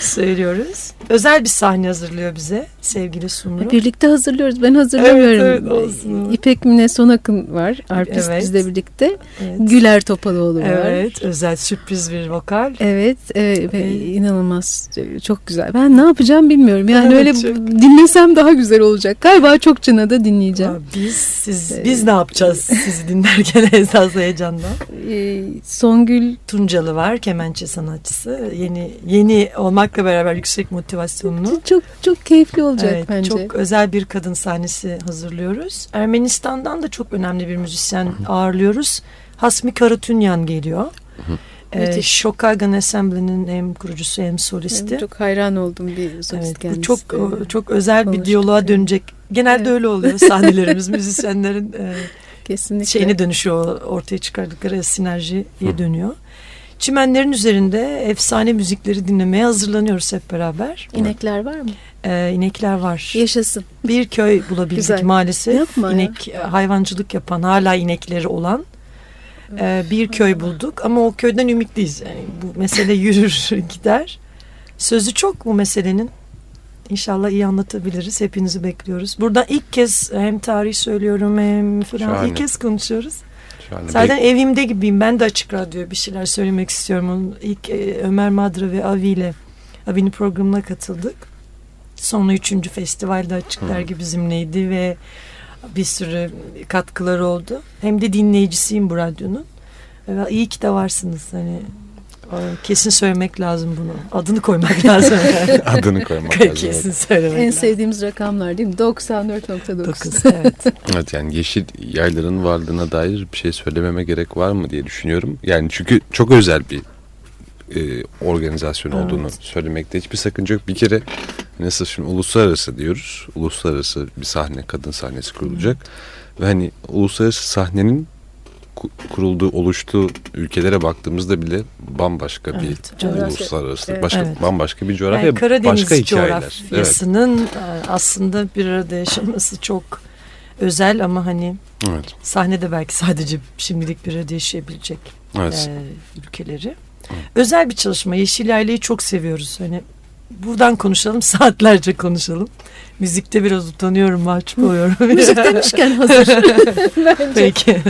Söylüyoruz. Özel bir sahne hazırlıyor bize sevgili Sumru. Birlikte hazırlıyoruz. Ben hazırlamıyorum. Evet, evet, olsun. İpek Mine Sonakın var. Arpist Evet. bizle birlikte. Evet. Güler Topaloğlu var. Evet, özel sürpriz bir vokal. Evet e, ve Evet. inanılmaz e, çok güzel. Ben ne yapacağım bilmiyorum. Yani Evet, öyle çok- dinlesem daha güzel olacak. Galiba çok çınada dinleyeceğim. Aa, Biz siz biz ne yapacağız sizi dinlerken esas heyecandan. E, Songül Tuncalı var, kemençe sanatçısı. Yeni yeni olmakla beraber yüksek motivasyonlu. çok çok keyifli olacak Evet, bence. çok özel bir kadın sahnesi hazırlıyoruz. Ermenistan'dan da çok önemli bir müzisyen ağırlıyoruz. Hasmi Karatunyan geliyor. Ee, Müthiş. Shokagan Assembly'nin hem kurucusu hem solisti. Çok hayran oldum bir solist Evet, bu kendisi. çok o- çok özel bir konuştuk, diyaloğa evet. dönecek. Genelde Evet. öyle oluyor sahnelerimiz müzisyenlerin e, kesinlikle. şeyine dönüşüyor. Ortaya çıkardıkları sinerjiye dönüyor. Çimenlerin üzerinde efsane müzikleri dinlemeye hazırlanıyoruz hep beraber. İnekler var mı? Ee, inekler var. Yaşasın. Bir köy bulabildik Güzel. maalesef. Yapma ya. İnek e, hayvancılık yapan, hala inekleri olan e, bir köy bulduk. Ama o köyden ümitliyiz. Yani bu mesele yürür gider. Sözü çok bu meselenin. İnşallah iyi anlatabiliriz. Hepinizi bekliyoruz. Buradan ilk kez hem tarih söylüyorum hem falan Şahane. ilk kez konuşuyoruz. Şahane. Zaten evimde gibiyim. Ben de açık radyo bir şeyler söylemek istiyorum. Onun ilk e, Ömer Madra ve Avi ile Avi'nin programına katıldık. Sonra üçüncü festivalde açık dergi bizimleydi ve bir sürü katkıları oldu. Hem de dinleyicisiyim bu radyonun. İyi ki de varsınız. Hani kesin söylemek lazım bunu. Adını koymak lazım. Adını koymak lazım. kesin söylemek En lazım. sevdiğimiz rakamlar değil mi? 94.9. Dokuz, evet. Evet yani yeşil yayların varlığına dair bir şey söylememe gerek var mı diye düşünüyorum. Yani çünkü çok özel bir e, organizasyon Evet. olduğunu söylemekte hiçbir sakınca yok. Bir kere nasıl şimdi uluslararası diyoruz. Uluslararası bir sahne, kadın sahnesi kurulacak. Ve hani uluslararası sahnenin kurulduğu, oluştuğu ülkelere baktığımızda bile bambaşka Evet, bir coğrafya. uluslararası, Evet. başka Evet. bambaşka bir coğrafya, Yani Karadeniz başka hikayeler. Evet. coğrafyasının e, aslında bir arada yaşaması çok özel ama hani Evet. sahnede belki sadece şimdilik bir arada yaşayabilecek Evet. e, ülkeleri. Özel bir çalışma. Yeşil Yaylayı çok seviyoruz. Hani buradan konuşalım, saatlerce konuşalım. Müzikte biraz utanıyorum, mahcup oluyorum. Müzik demişken hazır. Bence. Peki.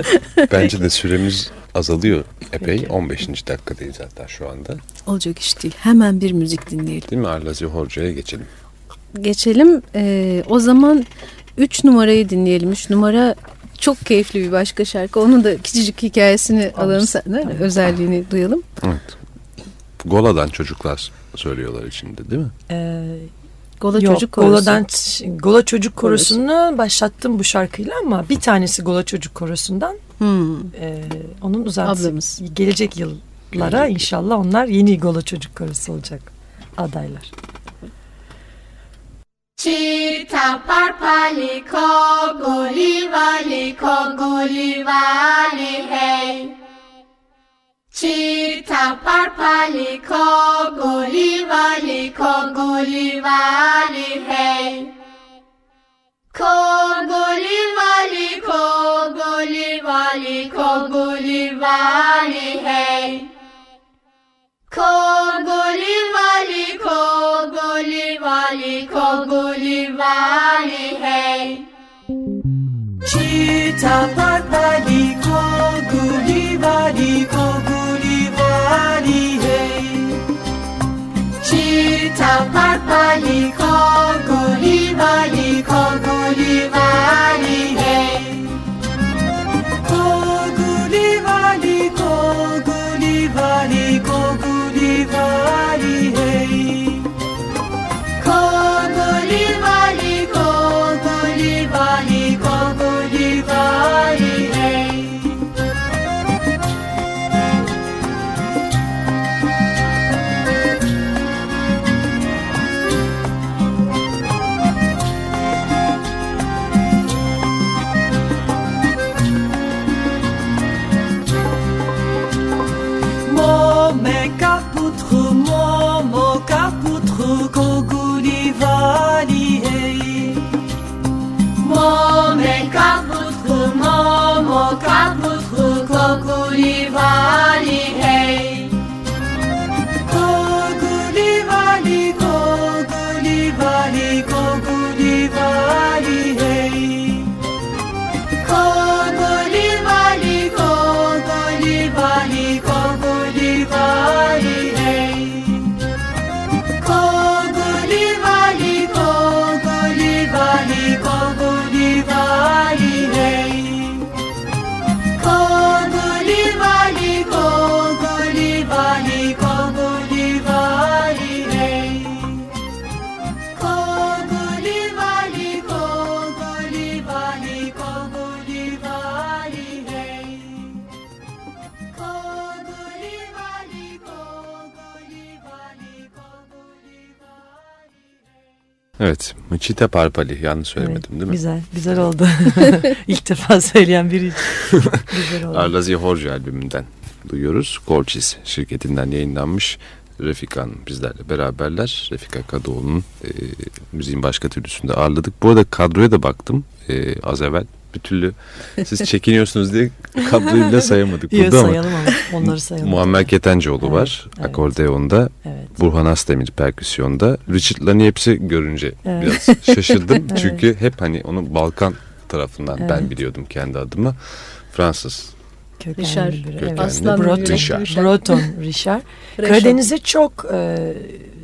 Bence de süremiz azalıyor epey. Peki. 15. dakikadayız hatta şu anda. Olacak iş değil. Hemen bir müzik dinleyelim. Değil mi? Arlazi Horca'ya geçelim. Geçelim. Ee, o zaman 3 numarayı dinleyelim. 3 numara çok keyifli bir başka şarkı. Onun da küçücük hikayesini alalım senden. Tamam. Özelliğini duyalım. Evet. Gola'dan çocuklar söylüyorlar içinde değil mi? Ee, Gola Yok, Çocuk Korosu. Gola'dan, Gola Çocuk Korosu'nu başlattım bu şarkıyla ama bir tanesi Gola Çocuk Korosu'ndan Hmm. e, onun uzantısı. Ablamız. Gelecek yıllara Gelecek. inşallah onlar yeni Gola Çocuk Korosu olacak adaylar. Chita parpaliko gulivaliko gulivali hey. Chita parpaliko gulivaliko gulivali hey. Ko gulivali ko gulivali ko gulivali hey. Kogoli vali, kogoli vali, kogoli vali, hey. Çita parpali koguli vali Chita parpali, kogoli vali, kogoli Evet. Mıçita Parpali. Yanlış söylemedim Evet, değil mi? Güzel, güzel oldu. İlk defa söyleyen biri için. güzel oldu. Arlazi Horca albümünden duyuyoruz. Golçis şirketinden yayınlanmış. Refika Hanım bizlerle beraberler. Refika Kadıoğlu'nun e, müziğin başka türlüsünde ağırladık. Bu arada kadroya da baktım e, az evvel. Bir türlü siz çekiniyorsunuz diye kadroyu bile sayamadık burada ama. sayalım ama onları sayalım. Muammer Ketencoğlu Evet, var evet. akordeonda. Evet. Burhan Asdemir perküsyonda. Richard Lanieps'i görünce Evet. biraz şaşırdım. Evet. Çünkü hep hani onu Balkan tarafından ben Evet. biliyordum kendi adıma. Fransız Kökenli Richard. biri. Kökenli. Evet. Aslan yürekli Richard. Breton Richard. Karadeniz'e çok e,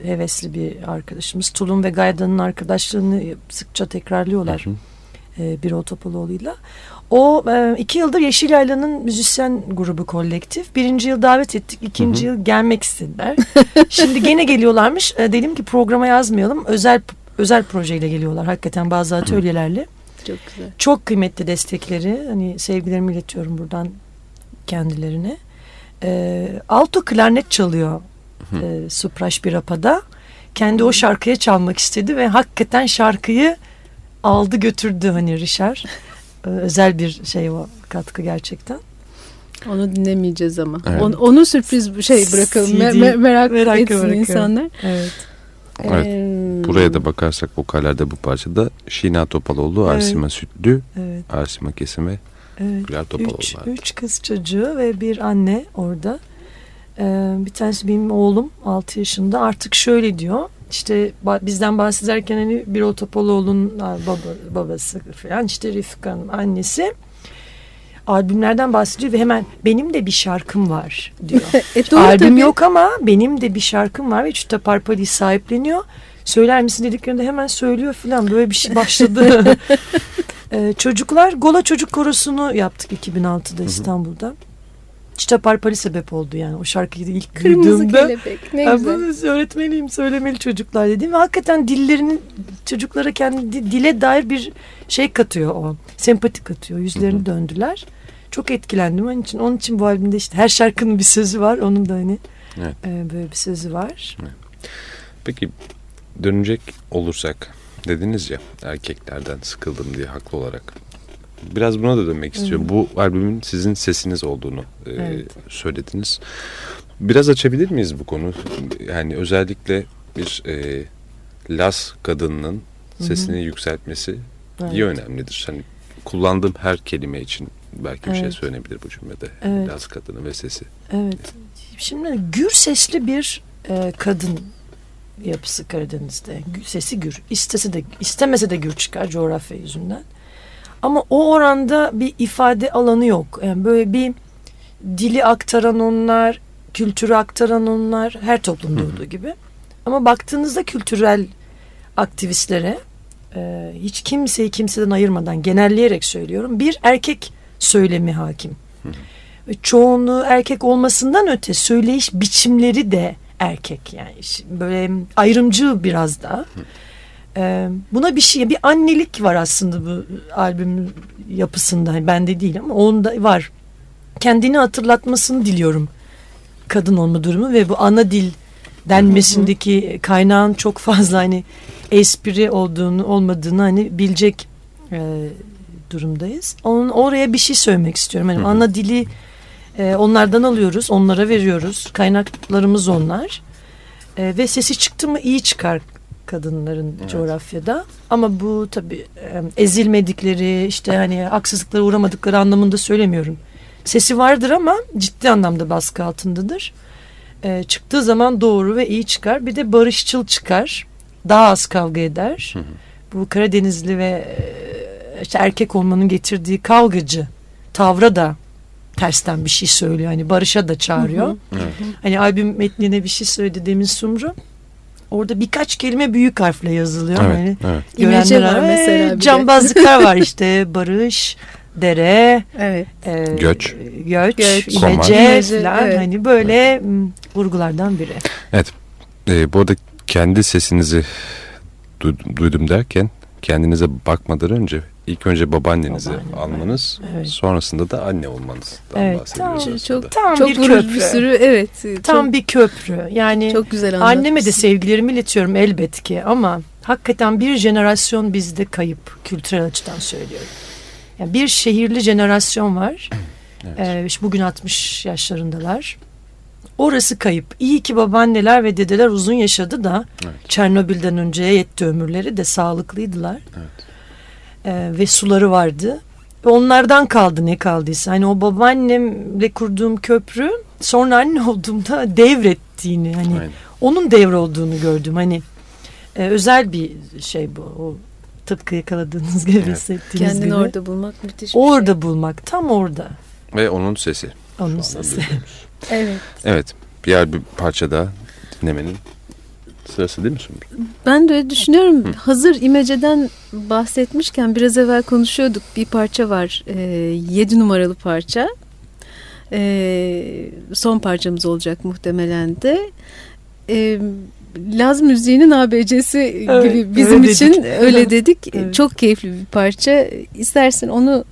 hevesli bir arkadaşımız. Tulum ve Gayda'nın arkadaşlığını sıkça tekrarlıyorlar Hı hı. E, bir Otopaloğlu'yla. O e, iki yıldır Yeşil Yayla'nın müzisyen grubu kolektif. Birinci yıl davet ettik. ikinci yıl gelmek istediler. Şimdi gene geliyorlarmış. E, dedim ki programa yazmayalım. Özel özel projeyle geliyorlar. Hakikaten bazı atölyelerle. Çok güzel. Çok kıymetli destekleri. Hani sevgilerimi iletiyorum buradan kendilerine. E, alto klarnet çalıyor e, Supraş Birapa'da. Kendi o şarkıya çalmak istedi ve hakikaten şarkıyı aldı götürdü hani. E, özel bir şey o katkı gerçekten. Onu dinlemeyeceğiz ama. Evet. Onu, onu sürpriz şey bırakalım. CD me- merak, merak etsin bırakıyorum. insanlar. Evet. Evet. Ee, Buraya da bakarsak vokallerde bu parçada Şina Topaloğlu, Evet. Arsima Sütlü, Evet. Arsima Kesim ve Evet. Güler Topaloğlu Üç, var. üç kız çocuğu ve bir anne orada. Ee, bir tanesi benim oğlum 6 yaşında artık şöyle diyor. İşte bizden bahsederken hani bir Otopaloğlu'nun a, baba, babası falan işte Refika'nın annesi albümlerden bahsediyor ve hemen benim de bir şarkım var diyor. e, doğru Albüm tabii. yok ama benim de bir şarkım var ve Çüta Parpali'yi sahipleniyor. Söyler misin dediklerinde hemen söylüyor falan böyle bir şey başladı. Ee, çocuklar Gola Çocuk Korosu'nu yaptık 2006'da İstanbul'da. Çita Parpali sebep oldu yani o şarkıyı ilk Kırmızı duyduğumda. kelebek ne "Ya güzel. bunu öğretmeliyim söylemeli çocuklar dedim. Ve hakikaten dillerini çocuklara kendi di- dile dair bir şey katıyor o. Sempati katıyor. Yüzlerini döndüler. Çok etkilendim onun için. Onun için bu albümde işte her şarkının bir sözü var. Onun da hani Evet. e, böyle bir sözü var. Peki dönecek olursak dediniz ya erkeklerden sıkıldım diye haklı olarak. Biraz buna da dönmek istiyorum. Bu albümün sizin sesiniz olduğunu e, Evet. söylediniz. Biraz açabilir miyiz bu konu? Yani özellikle bir e, Las kadınının sesini yükseltmesi Evet. iyi önemlidir. Hani kullandığım her kelime için belki bir şey Evet. söylenebilir bu cümlede. Evet. Las kadını ve sesi. Evet. Şimdi gür sesli bir e, kadın yapısı Karadeniz'de. Sesi gür. İstese de istemese de gür çıkar coğrafya yüzünden. Ama o oranda bir ifade alanı yok. Yani böyle bir dili aktaran onlar, kültürü aktaran onlar her toplumda olduğu gibi. Ama baktığınızda kültürel aktivistlere e, hiç kimseyi kimseden ayırmadan genelleyerek söylüyorum. Bir erkek söylemi hakim. Ve çoğunluğu erkek olmasından öte söyleyiş biçimleri de erkek yani böyle ayrımcı biraz da. Ee, buna bir şey bir annelik var aslında bu albümün yapısında hani bende değil ama onda var. Kendini hatırlatmasını diliyorum kadın olma durumu ve bu ana dil denmesindeki kaynağın çok fazla hani espri olduğunu olmadığını hani bilecek e, durumdayız. Onun oraya bir şey söylemek istiyorum. Hani ana dili e, onlardan alıyoruz, onlara veriyoruz. Kaynaklarımız onlar. E, ve sesi çıktı mı iyi çıkar kadınların coğrafyada. Ama bu tabii ezilmedikleri, işte hani haksızlıklara uğramadıkları anlamında söylemiyorum. Sesi vardır ama ciddi anlamda baskı altındadır. E, çıktığı zaman doğru ve iyi çıkar. Bir de barışçıl çıkar. Daha az kavga eder. Bu Karadenizli ve e, işte erkek olmanın getirdiği kavgacı tavra da tersten bir şey söylüyor. Hani barışa da çağırıyor. Hani albüm metnine bir şey söyledi demin Sumru. Orada birkaç kelime büyük harfle yazılıyor. Evet, Hani evet. İmece görenler var "Ee, mesela bir de." Cambazlıklar var işte barış, dere, Evet. e, Göç. göç, Göç, imece falan evet. hani böyle m, vurgulardan biri. Ee, bu arada kendi sesinizi duydum, duydum derken kendinize bakmadan önce ilk önce babaannenizi Babaannem, almanız evet. sonrasında da anne olmanızdan Evet, aslında. Çok Tam çok bir köprü. bir sürü evet. Tam çok, bir köprü. Yani çok güzel anneme de sevgilerimi iletiyorum elbet ki ama hakikaten bir jenerasyon bizde kayıp kültürel açıdan söylüyorum. Yani bir şehirli jenerasyon var. Evet. Ee, işte bugün 60 yaşlarındalar. Orası kayıp. İyi ki babaanneler ve dedeler uzun yaşadı da Evet. Çernobil'den önceye yetti ömürleri de sağlıklıydılar. Evet. Ee, ve suları vardı. Ve onlardan kaldı ne kaldıysa. Hani o babaannemle kurduğum köprü sonra anne olduğumda devrettiğini hani Aynen. onun devre olduğunu gördüm. Hani e, özel bir şey bu. O tıpkı yakaladığınız gibi Evet. hissettiğiniz Kendini gibi. orada bulmak müthiş bir Orada şey. bulmak tam orada. Ve onun sesi. Onun sesi. Evet. Evet. Diğer bir parça daha dinlemenin sırası değil mi Sumru? Ben de öyle düşünüyorum. Hazır İmece'den bahsetmişken biraz evvel konuşuyorduk. Bir parça var. E, 7 numaralı parça. E, son parçamız olacak muhtemelen de. E, Laz müziğinin ABC'si Evet, gibi bizim öyle için dedik. öyle dedik. Evet. Çok keyifli bir parça. İstersen onu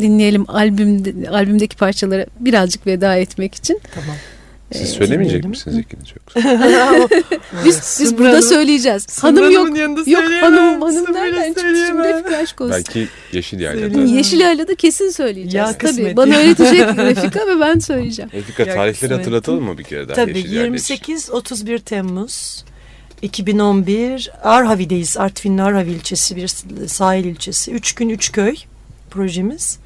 dinleyelim albümde, albümdeki parçalara birazcık veda etmek için. Tamam. Siz söylemeyecek dinleyelim. misiniz ikiniz yoksa? Biz, biz burada söyleyeceğiz. Hanım yok. Yanında Yok hanım hanım nereden çıktı şimdi Refika aşk olsun. Belki Yeşil Yayla'da. Yeşil Yayla'da kesin söyleyeceğiz. Ya Tabii bana öğretecek Refika ve ben söyleyeceğim. Refika tarihleri hatırlatalım mı bir kere daha Tabii Yeşil Yayla için? 28-31 Temmuz 2011 Arhavi'deyiz. Artvin'in Arhavi ilçesi bir sahil ilçesi. Üç gün üç köy projemiz.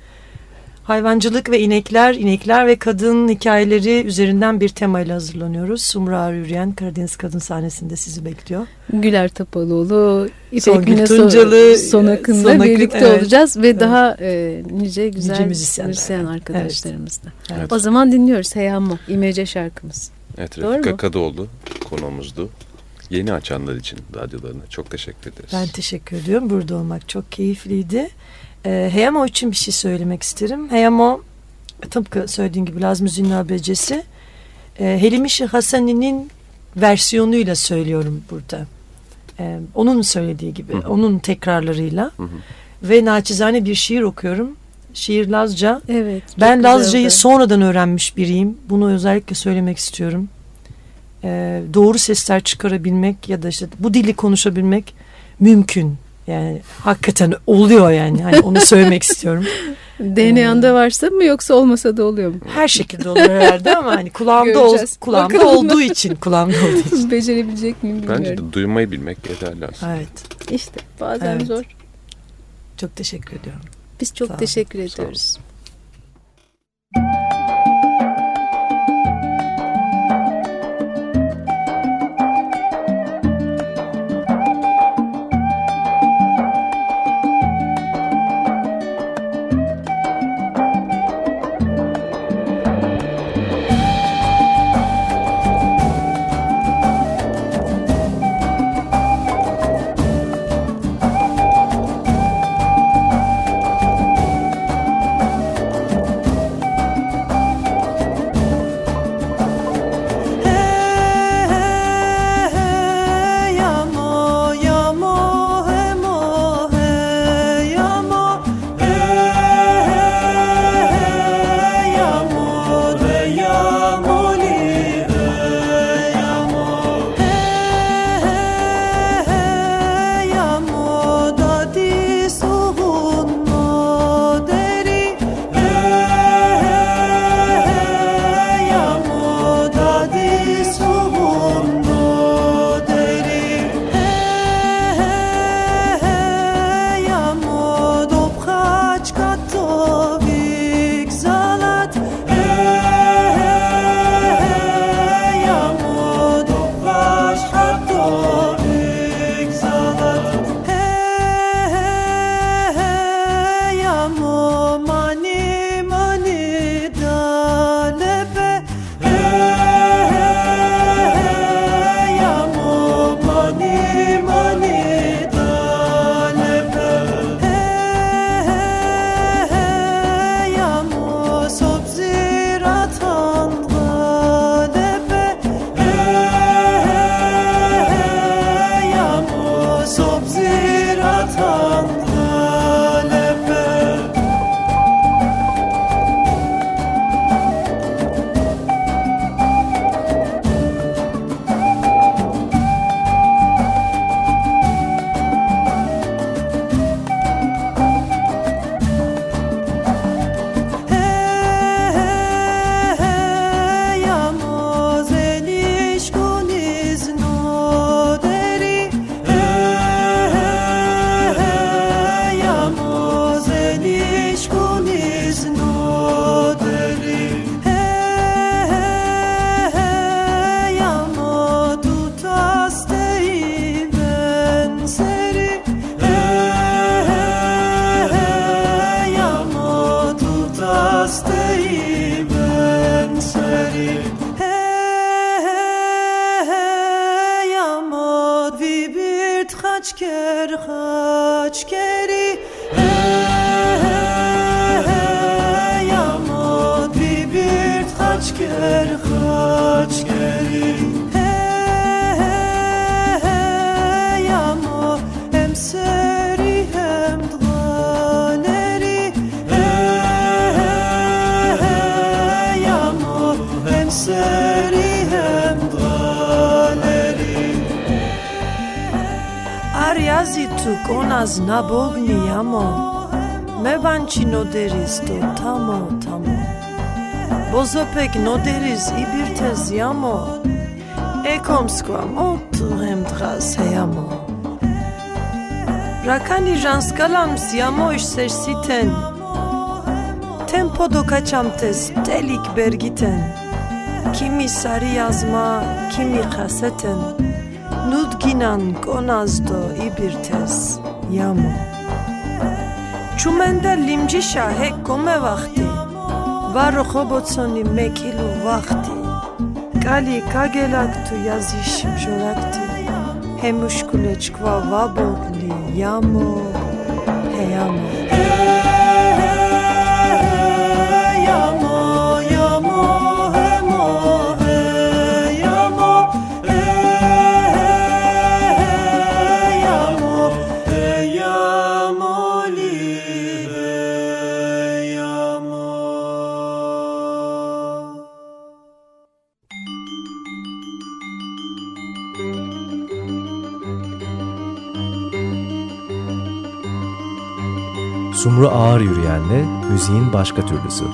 Hayvancılık ve inekler, inekler ve kadın hikayeleri üzerinden bir temayla hazırlanıyoruz. Sumra Yürüyen Karadeniz Kadın sahnesinde sizi bekliyor. Güler Tapaloğlu, İpek Mine Tuncalı, Son Akın'da Son Akın, birlikte evet. olacağız ve Evet. daha e, nice güzel Nice müzisyenler. müzisyen arkadaşlarımız da. Evet. O zaman dinliyoruz Heyamo, İmece şarkımız. Evet Doğru Refika mu? Kadıoğlu konuğumuzdu. Yeni açanlar için radyolarına çok teşekkür ederiz. Ben teşekkür ediyorum. Burada olmak çok keyifliydi. Ee, Heyamo için bir şey söylemek isterim. Heyamo tıpkı söylediğin gibi Laz Müziği'nin abecesi. Ee, Helimişi Hasani'nin versiyonuyla söylüyorum burada. Ee, onun söylediği gibi, Hı hı. onun tekrarlarıyla. Hı hı. Ve naçizane bir şiir okuyorum. Şiir Lazca. Evet. Ben Lazca'yı sonradan öğrenmiş biriyim. Bunu özellikle söylemek istiyorum. Ee, doğru sesler çıkarabilmek ya da işte bu dili konuşabilmek mümkün. Yani hakikaten oluyor yani. Hani onu söylemek istiyorum. DNA'nda varsa mı yoksa olmasa da oluyor mu? Her şekilde olur herhalde ama hani kulağımda ol, kulağımda Bakalım. olduğu için kulağımda olduğu için. Becerebilecek miyim bilmiyorum. Bence de duymayı bilmek yeterli aslında. Evet. İşte bazen Evet. zor. Çok teşekkür ediyorum. Biz çok Sağ teşekkür ediyoruz. Bozopek noderis ibirtes yamo, ekomskva motu hem dras heyamo. Rakani janskalam siamo sersiten, tempo do kaçamtes telik bergiten. Kimi sarı yazma, kimi kaseten. Nudginan konazdo ibirtes yamo. Çumenda limci şahek kome vakti. ვარო ხობოცონი მეკილუ ვახტი? კალი კაგელაქტუ язиш მჟორაკტი ჰემუშკულე ჩქვა ვაბოგლი ямо ჰე ямо ямо Ağır Yürüyen'le müziğin başka türlüsü.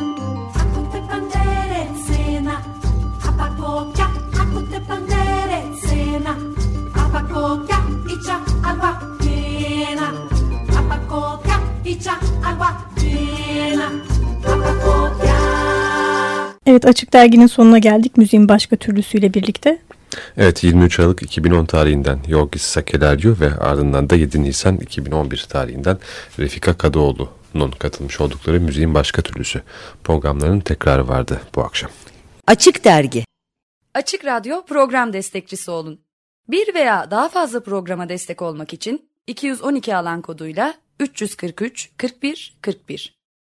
Evet Açık Dergi'nin sonuna geldik müziğin başka türlüsüyle birlikte. Evet 23 Aralık 2010 tarihinden Yorgis Sakeleryo ve ardından da 7 Nisan 2011 tarihinden Refika Kadıoğlu'nun katılmış oldukları müziğin başka türlüsü programlarının tekrarı vardı bu akşam. Açık Dergi Açık Radyo program destekçisi olun. Bir veya daha fazla programa destek olmak için 212 alan koduyla 343 41 41